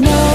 No.